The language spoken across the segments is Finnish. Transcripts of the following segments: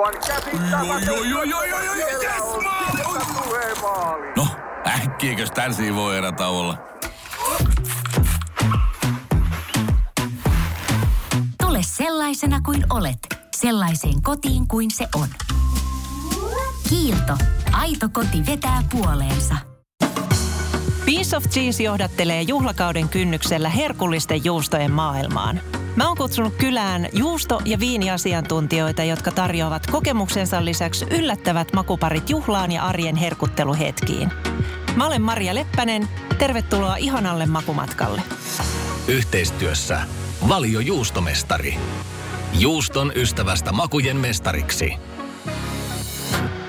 Aivan yes, maali. No, äkkiäkös tän voi erä olla? Tule sellaisena kuin olet, sellaiseen kotiin kuin se on. Kiilto. Aito koti vetää puoleensa. Piece of Cheese johdattelee juhlakauden kynnyksellä herkullisten juustojen maailmaan. Mä oon kutsunut kylään juusto- ja viiniasiantuntijoita, jotka tarjoavat kokemuksensa lisäksi yllättävät makuparit juhlaan ja arjen herkutteluhetkiin. Mä olen Maria Leppänen. Tervetuloa ihanalle makumatkalle. Yhteistyössä Valio Juustomestari. Juuston ystävästä makujen mestariksi.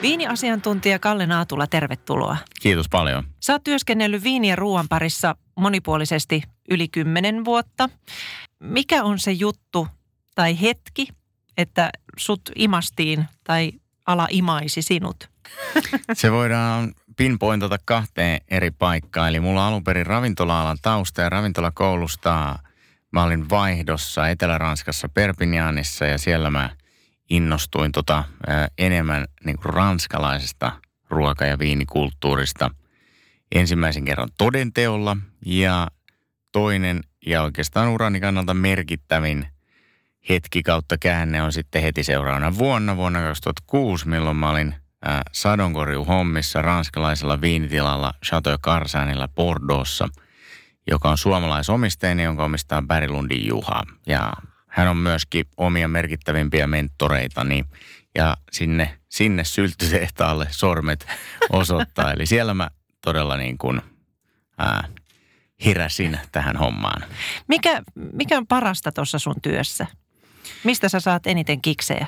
Viiniasiantuntija Kalle Naatula, tervetuloa. Kiitos paljon. Sä oot työskennellyt viini- ja ruoan parissa monipuolisesti yli kymmenen vuotta. Mikä on se juttu tai hetki, että sut imastiin tai ala imaisi sinut? Se voidaan pinpointata kahteen eri paikkaan. Eli mulla alun perin ravintola-alan tausta ja ravintolakoulusta mä olin vaihdossa Etelä-Ranskassa Perpignanissa ja siellä mä innostuin tota, enemmän niin kuin ranskalaisesta ruoka- ja viinikulttuurista ensimmäisen kerran todenteolla ja toinen ja oikeastaan urani kannalta merkittävin hetki kautta käänne on sitten heti seuraavana vuonna, vuonna 2006, milloin mä olin sadonkorjuhommissa ranskalaisella viinitilalla Chateau Carsanilla Bordeauxssa, joka on suomalaisomisteinen, jonka omistaa Berglundin Juha. Ja hän on myöskin omia merkittävimpiä mentoreitani ja sinne, sinne sylttytehtaalle sormet osoittaa. Eli siellä mä todella niin kuin, ää, heräsin tähän hommaan. Mikä, mikä on parasta tuossa sun työssä? Mistä sä saat eniten kiksejä?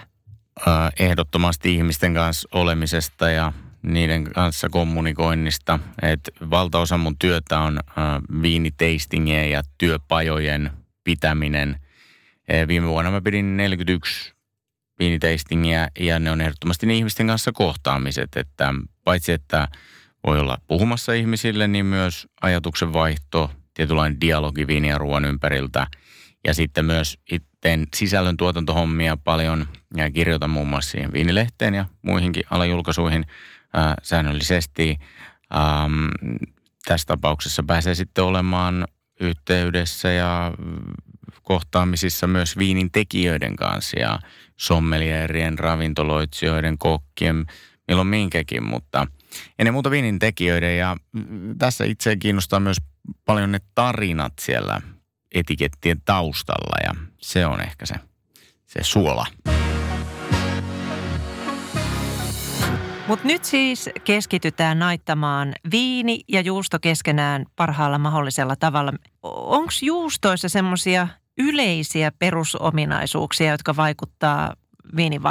Ää, ehdottomasti ihmisten kanssa olemisesta ja niiden kanssa kommunikoinnista. Et valtaosa mun työtä on ää, viiniteistingien ja työpajojen pitäminen. Ee, viime vuonna mä pidin 41 viiniteistingiä ja ne on ehdottomasti ne ihmisten kanssa kohtaamiset. Että paitsi että voi olla puhumassa ihmisille, niin myös ajatuksen vaihto, tietynlainen dialogi viini ja ruoan ympäriltä. Ja sitten myös itten sisällön tuotantohommia paljon ja kirjoitan muun muassa siihen viinilehteen ja muihinkin alajulkaisuihin ää, säännöllisesti. Ähm, tässä tapauksessa pääsee sitten olemaan yhteydessä ja kohtaamisissa myös viinin tekijöiden kanssa ja sommelierien, ravintoloitsijoiden, kokkien, milloin minkäkin, mutta ennen muuta viinin tekijöiden ja mm, tässä itse kiinnostaa myös paljon ne tarinat siellä etikettien taustalla ja se on ehkä se, se suola. Mutta nyt siis keskitytään naittamaan viini ja juusto keskenään parhaalla mahdollisella tavalla. Onko juustoissa semmoisia yleisiä perusominaisuuksia, jotka vaikuttaa viinin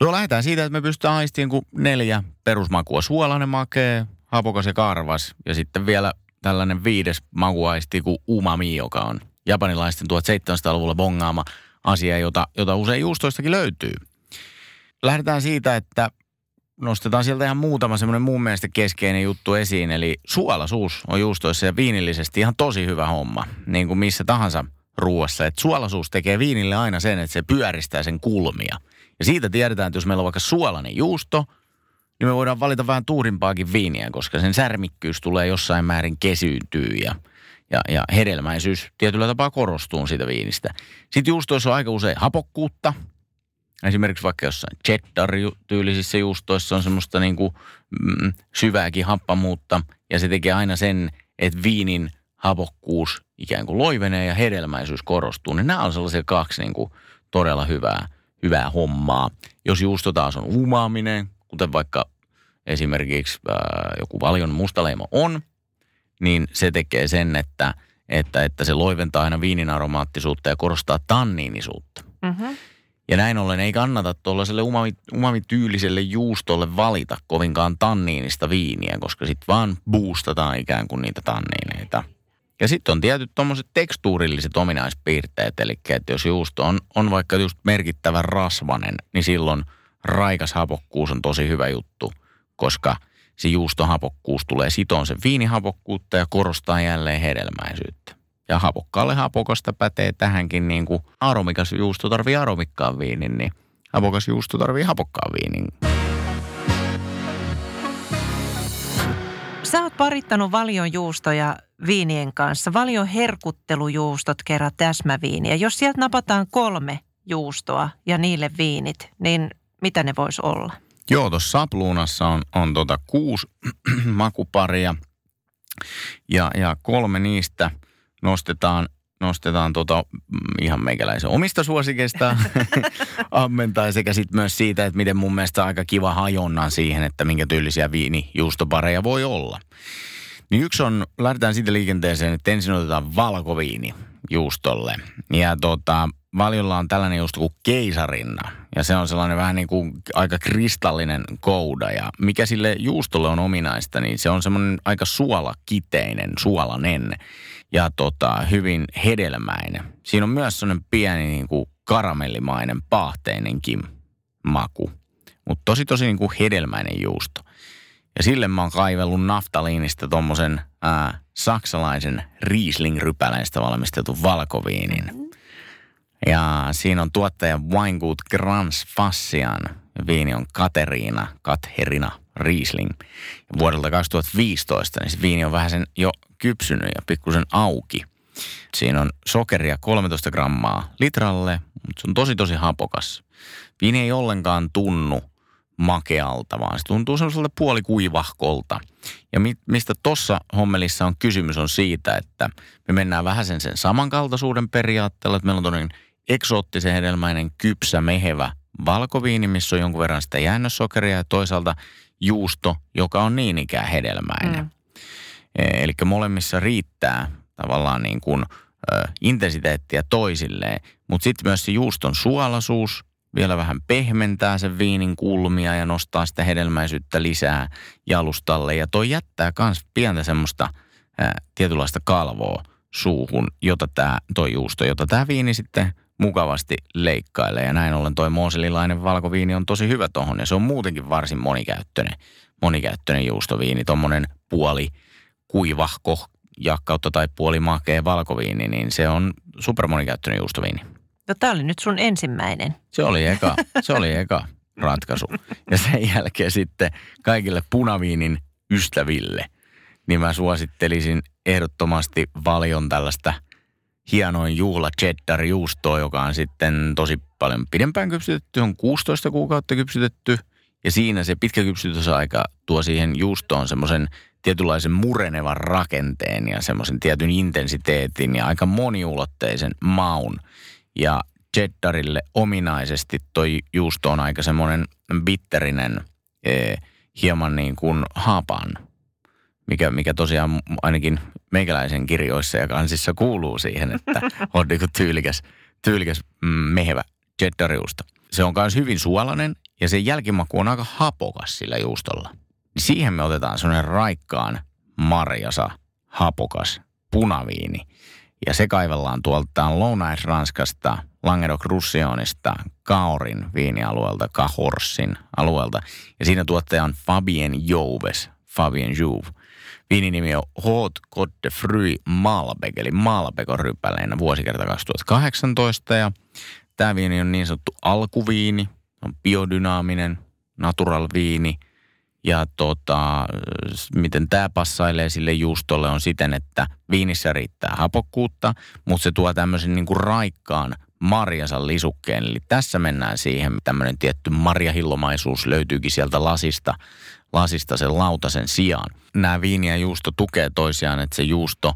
Joo, lähdetään siitä, että me pystytään aistimaan kuin neljä perusmakua. Suolainen makee, hapokas ja karvas ja sitten vielä tällainen viides makuaisti kuin umami, joka on japanilaisten 1700-luvulla bongaama asia, jota, jota usein juustoistakin löytyy. Lähdetään siitä, että nostetaan sieltä ihan muutama semmoinen mun mielestä keskeinen juttu esiin. Eli suolaisuus on juustoissa ja viinillisesti ihan tosi hyvä homma, niin kuin missä tahansa ruoassa. Että suolaisuus tekee viinille aina sen, että se pyöristää sen kulmia. Ja siitä tiedetään, että jos meillä on vaikka suolainen juusto, niin me voidaan valita vähän tuurimpaakin viiniä, koska sen särmikkyys tulee jossain määrin kesyyntyy ja, ja, ja hedelmäisyys tietyllä tapaa korostuu siitä viinistä. Sitten juustoissa on aika usein hapokkuutta. Esimerkiksi vaikka jossain cheddar-tyylisissä juustoissa on semmoista niin kuin, mm, syvääkin happamuutta ja se tekee aina sen, että viinin hapokkuus ikään kuin loivenee ja hedelmäisyys korostuu. Niin nämä on sellaisia kaksi niin kuin, todella hyvää, hyvää hommaa. Jos juusto taas on umaaminen, kuten vaikka esimerkiksi ää, joku valion mustaleimo on, niin se tekee sen, että, että, että se loiventaa aina viinin aromaattisuutta ja korostaa tanniinisuutta. Mm-hmm. Ja näin ollen ei kannata tuollaiselle umami, umamityyliselle juustolle valita kovinkaan tanniinista viiniä, koska sitten vaan boostataan ikään kuin niitä tanniineita. Ja sitten on tietyt tuommoiset tekstuurilliset ominaispiirteet, eli että jos juusto on, on vaikka just merkittävän rasvanen, niin silloin raikas hapokkuus on tosi hyvä juttu, koska se juustohapokkuus tulee sitoon sen viinihapokkuutta ja korostaa jälleen hedelmäisyyttä. Ja hapokkaalle hapokasta pätee tähänkin niin kuin aromikas juusto tarvii aromikkaan viinin, niin hapokas juusto tarvii hapokkaan viinin. Sä oot parittanut valion juustoja viinien kanssa. Valion herkuttelujuustot kerran täsmäviiniä. Jos sieltä napataan kolme juustoa ja niille viinit, niin mitä ne vois olla? Joo, tuossa sapluunassa on, on tota kuusi makuparia ja, ja kolme niistä nostetaan, nostetaan tota, mm, ihan meikäläisen omista suosikeista ammentaa sekä sitten myös siitä, että miten mun mielestä aika kiva hajonnan siihen, että minkä tyylisiä viinijuustopareja voi olla. Niin yksi on, lähdetään siitä liikenteeseen, että ensin otetaan valkoviini juustolle. Ja tota, valiolla on tällainen juusto kuin keisarinna. Ja se on sellainen vähän niin kuin aika kristallinen kouda. Ja mikä sille juustolle on ominaista, niin se on semmoinen aika suolakiteinen, suolanen ja tota, hyvin hedelmäinen. Siinä on myös semmoinen pieni niin kuin karamellimainen, paahteinenkin maku. Mutta tosi tosi niin kuin hedelmäinen juusto. Ja sille mä oon kaivellut naftaliinista tommosen ää, saksalaisen Riesling-rypäleistä valmistetun valkoviinin. Ja siinä on tuottaja Weingut Grans Fassian. Viini on Kateriina, Katherina Riesling. Vuodelta 2015, niin se viini on vähän sen jo kypsynyt ja pikkusen auki. Siinä on sokeria 13 grammaa litralle, mutta se on tosi tosi hapokas. Viini ei ollenkaan tunnu makealta, vaan se tuntuu semmoiselta puolikuivahkolta. Ja mi- mistä tuossa hommelissa on kysymys on siitä, että me mennään vähän sen, sen samankaltaisuuden periaatteella, että meillä on todennäköinen eksoottisen hedelmäinen, kypsä, mehevä valkoviini, missä on jonkun verran sitä jäännössokeria ja toisaalta juusto, joka on niin ikään hedelmäinen. Mm. Eli molemmissa riittää tavallaan niin kuin, ö, intensiteettiä toisilleen, mutta sitten myös se juuston suolaisuus vielä vähän pehmentää sen viinin kulmia ja nostaa sitä hedelmäisyyttä lisää jalustalle. Ja toi jättää myös pientä semmoista ää, tietynlaista kalvoa suuhun, jota tämä, toi juusto, jota tämä viini sitten mukavasti leikkailee. Ja näin ollen toi mooselilainen valkoviini on tosi hyvä tohon ja se on muutenkin varsin monikäyttöinen, monikäyttöinen juustoviini. Tuommoinen puoli kuivahko ja kautta tai puoli makea valkoviini, niin se on supermonikäyttöinen juustoviini. No tämä oli nyt sun ensimmäinen. Se oli eka, se oli eka ratkaisu. Ja sen jälkeen sitten kaikille punaviinin ystäville, niin mä suosittelisin ehdottomasti valion tällaista hienoin juhla cheddar juustoa, joka on sitten tosi paljon pidempään kypsytetty, on 16 kuukautta kypsytetty. Ja siinä se pitkä kypsytysaika tuo siihen juustoon semmoisen tietynlaisen murenevan rakenteen ja semmoisen tietyn intensiteetin ja aika moniulotteisen maun. Ja cheddarille ominaisesti toi juusto on aika semmoinen bitterinen, eh, hieman niin kuin hapan, mikä, mikä tosiaan ainakin meikäläisen kirjoissa ja kansissa kuuluu siihen, että on niin kuin tyylikäs, tyylikäs mm, mehevä cheddarjuusto. Se on myös hyvin suolainen ja sen jälkimaku on aika hapokas sillä juustolla. Siihen me otetaan semmoinen raikkaan marjasa, hapokas punaviini – ja se kaivellaan tuolta Lounais-Ranskasta, Languedoc-Roussillonista, Kaorin viinialueelta, Cahorsin alueelta. Ja siinä tuottaja on Fabien Jouves, Fabien Jouve. Viininimi on Haute Côte de Fruit Malbec, eli Malbecon rypäleenä vuosikerta 2018. Ja tämä viini on niin sanottu alkuviini, on biodynaaminen, natural viini – ja tota, miten tämä passailee sille juustolle on siten, että viinissä riittää hapokkuutta, mutta se tuo tämmöisen niin kuin raikkaan marjansa lisukkeen. Eli tässä mennään siihen, tämmöinen tietty marjahillomaisuus löytyykin sieltä lasista, lasista sen lautasen sijaan. Nämä viini ja juusto tukee toisiaan, että se juusto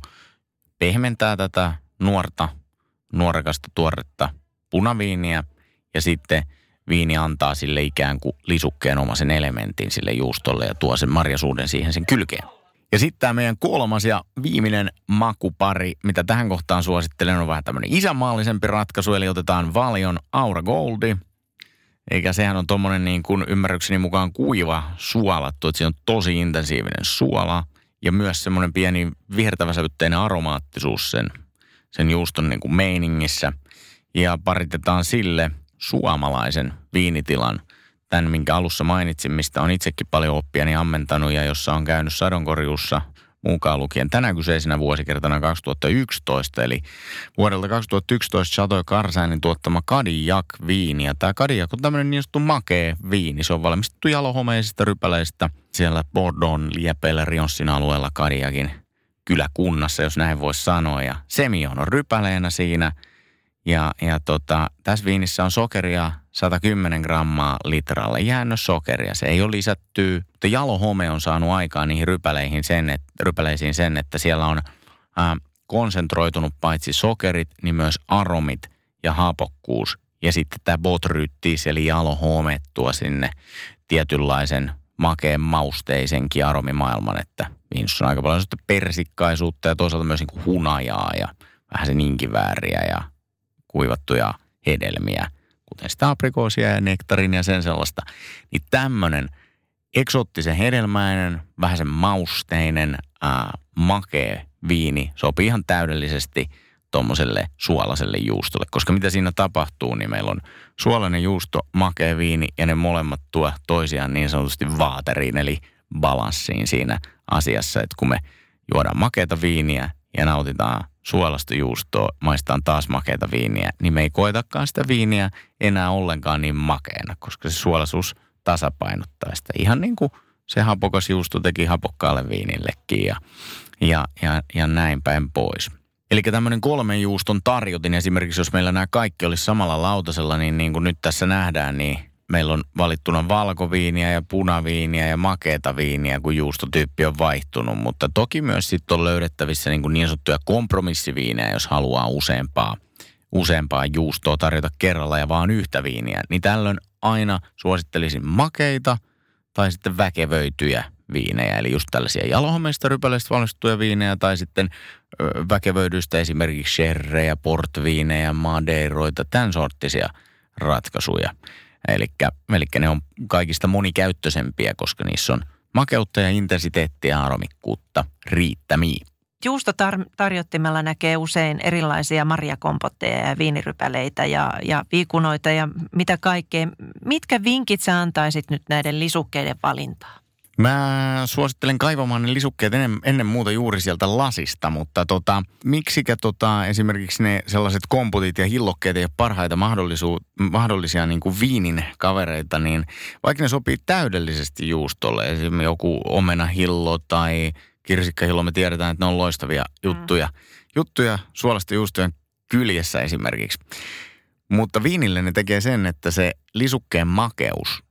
pehmentää tätä nuorta, nuorekasta tuoretta punaviiniä ja sitten – viini antaa sille ikään kuin lisukkeen omaisen elementin sille juustolle ja tuo sen marjasuuden siihen sen kylkeen. Ja sitten tämä meidän kolmas ja viimeinen makupari, mitä tähän kohtaan suosittelen, on vähän tämmöinen isämaallisempi ratkaisu, eli otetaan Valion Aura Goldi. Eikä sehän on tommonen niin kuin ymmärrykseni mukaan kuiva suolattu, että siinä on tosi intensiivinen suola ja myös semmoinen pieni vihertäväsävytteinen aromaattisuus sen, sen juuston niin kuin meiningissä. Ja paritetaan sille suomalaisen viinitilan, tämän minkä alussa mainitsin, mistä on itsekin paljon oppia niin ammentanut ja jossa on käynyt sadonkorjuussa mukaan lukien tänä kyseisenä vuosikertana 2011. Eli vuodelta 2011 Chateau Karsainin tuottama Kadiak viini. Ja tämä Kadiak on tämmöinen niin sanottu makee viini. Se on valmistettu jalohomeisista rypäleistä siellä Bordeaux, Liepeillä, Rionssin alueella Kadiakin kyläkunnassa, jos näin voisi sanoa. Ja Semion on rypäleenä siinä. Ja, ja tota, tässä viinissä on sokeria 110 grammaa litralle jäännössokeria. Se ei ole lisätty, mutta jalohome on saanut aikaan niihin rypäleihin sen, et, rypäleisiin sen, että siellä on ää, konsentroitunut paitsi sokerit, niin myös aromit ja hapokkuus. Ja sitten tämä botryttis eli jalohome tuo sinne tietynlaisen makeen mausteisenkin aromimaailman, että viinissä on aika paljon persikkaisuutta ja toisaalta myös niin hunajaa ja vähän se ninkivääriä ja kuivattuja hedelmiä – kuten sitä aprikoosia ja nektarinia ja sen sellaista, niin tämmöinen eksoottisen hedelmäinen, vähän sen mausteinen, ää, makee viini sopii ihan täydellisesti tuommoiselle suolaselle juustolle. Koska mitä siinä tapahtuu, niin meillä on suolainen juusto, makea viini ja ne molemmat tuo toisiaan niin sanotusti vaateriin, eli balanssiin siinä asiassa, että kun me juodaan makeita viiniä ja nautitaan suolasta juustoa, maistaan taas makeita viiniä, niin me ei koetakaan sitä viiniä enää ollenkaan niin makeena, koska se suolaisuus tasapainottaa sitä. Ihan niin kuin se hapokas juusto teki hapokkaalle viinillekin ja, ja, ja, ja näin päin pois. Eli tämmöinen kolmen juuston tarjotin esimerkiksi, jos meillä nämä kaikki olisi samalla lautasella, niin niin kuin nyt tässä nähdään, niin meillä on valittuna valkoviiniä ja punaviiniä ja makeeta viiniä, kun juustotyyppi on vaihtunut. Mutta toki myös sitten on löydettävissä niin, kuin niin sanottuja kompromissiviinejä, jos haluaa useampaa, useampaa juustoa tarjota kerralla ja vaan yhtä viiniä. Niin tällöin aina suosittelisin makeita tai sitten väkevöityjä viinejä. Eli just tällaisia jalohomeista rypäleistä valmistettuja viinejä tai sitten ö, väkevöidyistä esimerkiksi sherrejä, portviinejä, madeiroita, tämän sorttisia ratkaisuja. Eli ne on kaikista monikäyttöisempiä, koska niissä on makeutta ja intensiteettiä ja aromikkuutta riittämiin. Juustotarjottimella näkee usein erilaisia marjakompotteja ja viinirypäleitä ja, ja viikunoita ja mitä kaikkea. Mitkä vinkit sä antaisit nyt näiden lisukkeiden valintaan? Mä suosittelen kaivamaan ne lisukkeet ennen, ennen muuta juuri sieltä lasista, mutta tota, miksikä tota, esimerkiksi ne sellaiset komputit ja hillokkeet ei ole parhaita mahdollisia niin kuin viinin kavereita, niin vaikka ne sopii täydellisesti juustolle, esimerkiksi joku omenahillo tai kirsikkahillo, me tiedetään, että ne on loistavia juttuja, mm. juttuja suolasta juustojen kyljessä esimerkiksi. Mutta viinille ne tekee sen, että se lisukkeen makeus –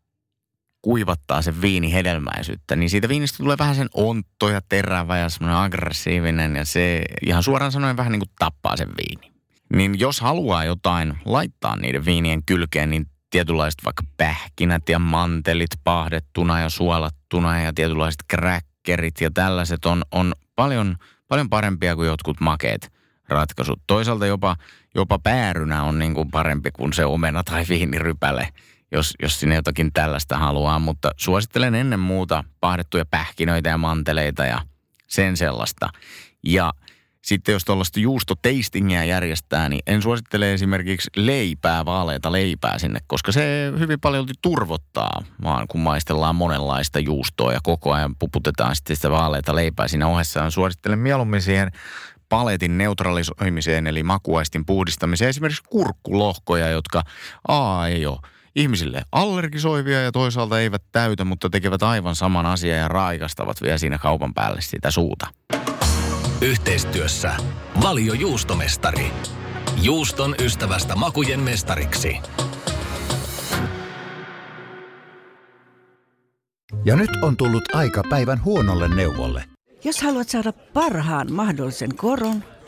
kuivattaa sen viini hedelmäisyyttä, niin siitä viinistä tulee vähän sen ontto ja terävä ja semmoinen aggressiivinen ja se ihan suoraan sanoen vähän niin kuin tappaa sen viini. Niin jos haluaa jotain laittaa niiden viinien kylkeen, niin tietynlaiset vaikka pähkinät ja mantelit pahdettuna ja suolattuna ja tietynlaiset kräkkerit ja tällaiset on, on paljon, paljon parempia kuin jotkut makeet ratkaisut. Toisaalta jopa, jopa päärynä on niin kuin parempi kuin se omena tai viinirypäle jos, jos sinne jotakin tällaista haluaa. Mutta suosittelen ennen muuta pahdettuja pähkinöitä ja manteleita ja sen sellaista. Ja sitten jos tuollaista juustoteistingiä järjestää, niin en suosittele esimerkiksi leipää, vaaleita leipää sinne, koska se hyvin paljon turvottaa, vaan kun maistellaan monenlaista juustoa ja koko ajan puputetaan sitten sitä vaaleita leipää siinä ohessa. Suosittelen mieluummin siihen paletin neutralisoimiseen, eli makuaistin puhdistamiseen, esimerkiksi kurkkulohkoja, jotka A ei ole ihmisille allergisoivia ja toisaalta eivät täytä, mutta tekevät aivan saman asian ja raikastavat vielä siinä kaupan päälle sitä suuta. Yhteistyössä Valio Juustomestari. Juuston ystävästä makujen mestariksi. Ja nyt on tullut aika päivän huonolle neuvolle. Jos haluat saada parhaan mahdollisen koron,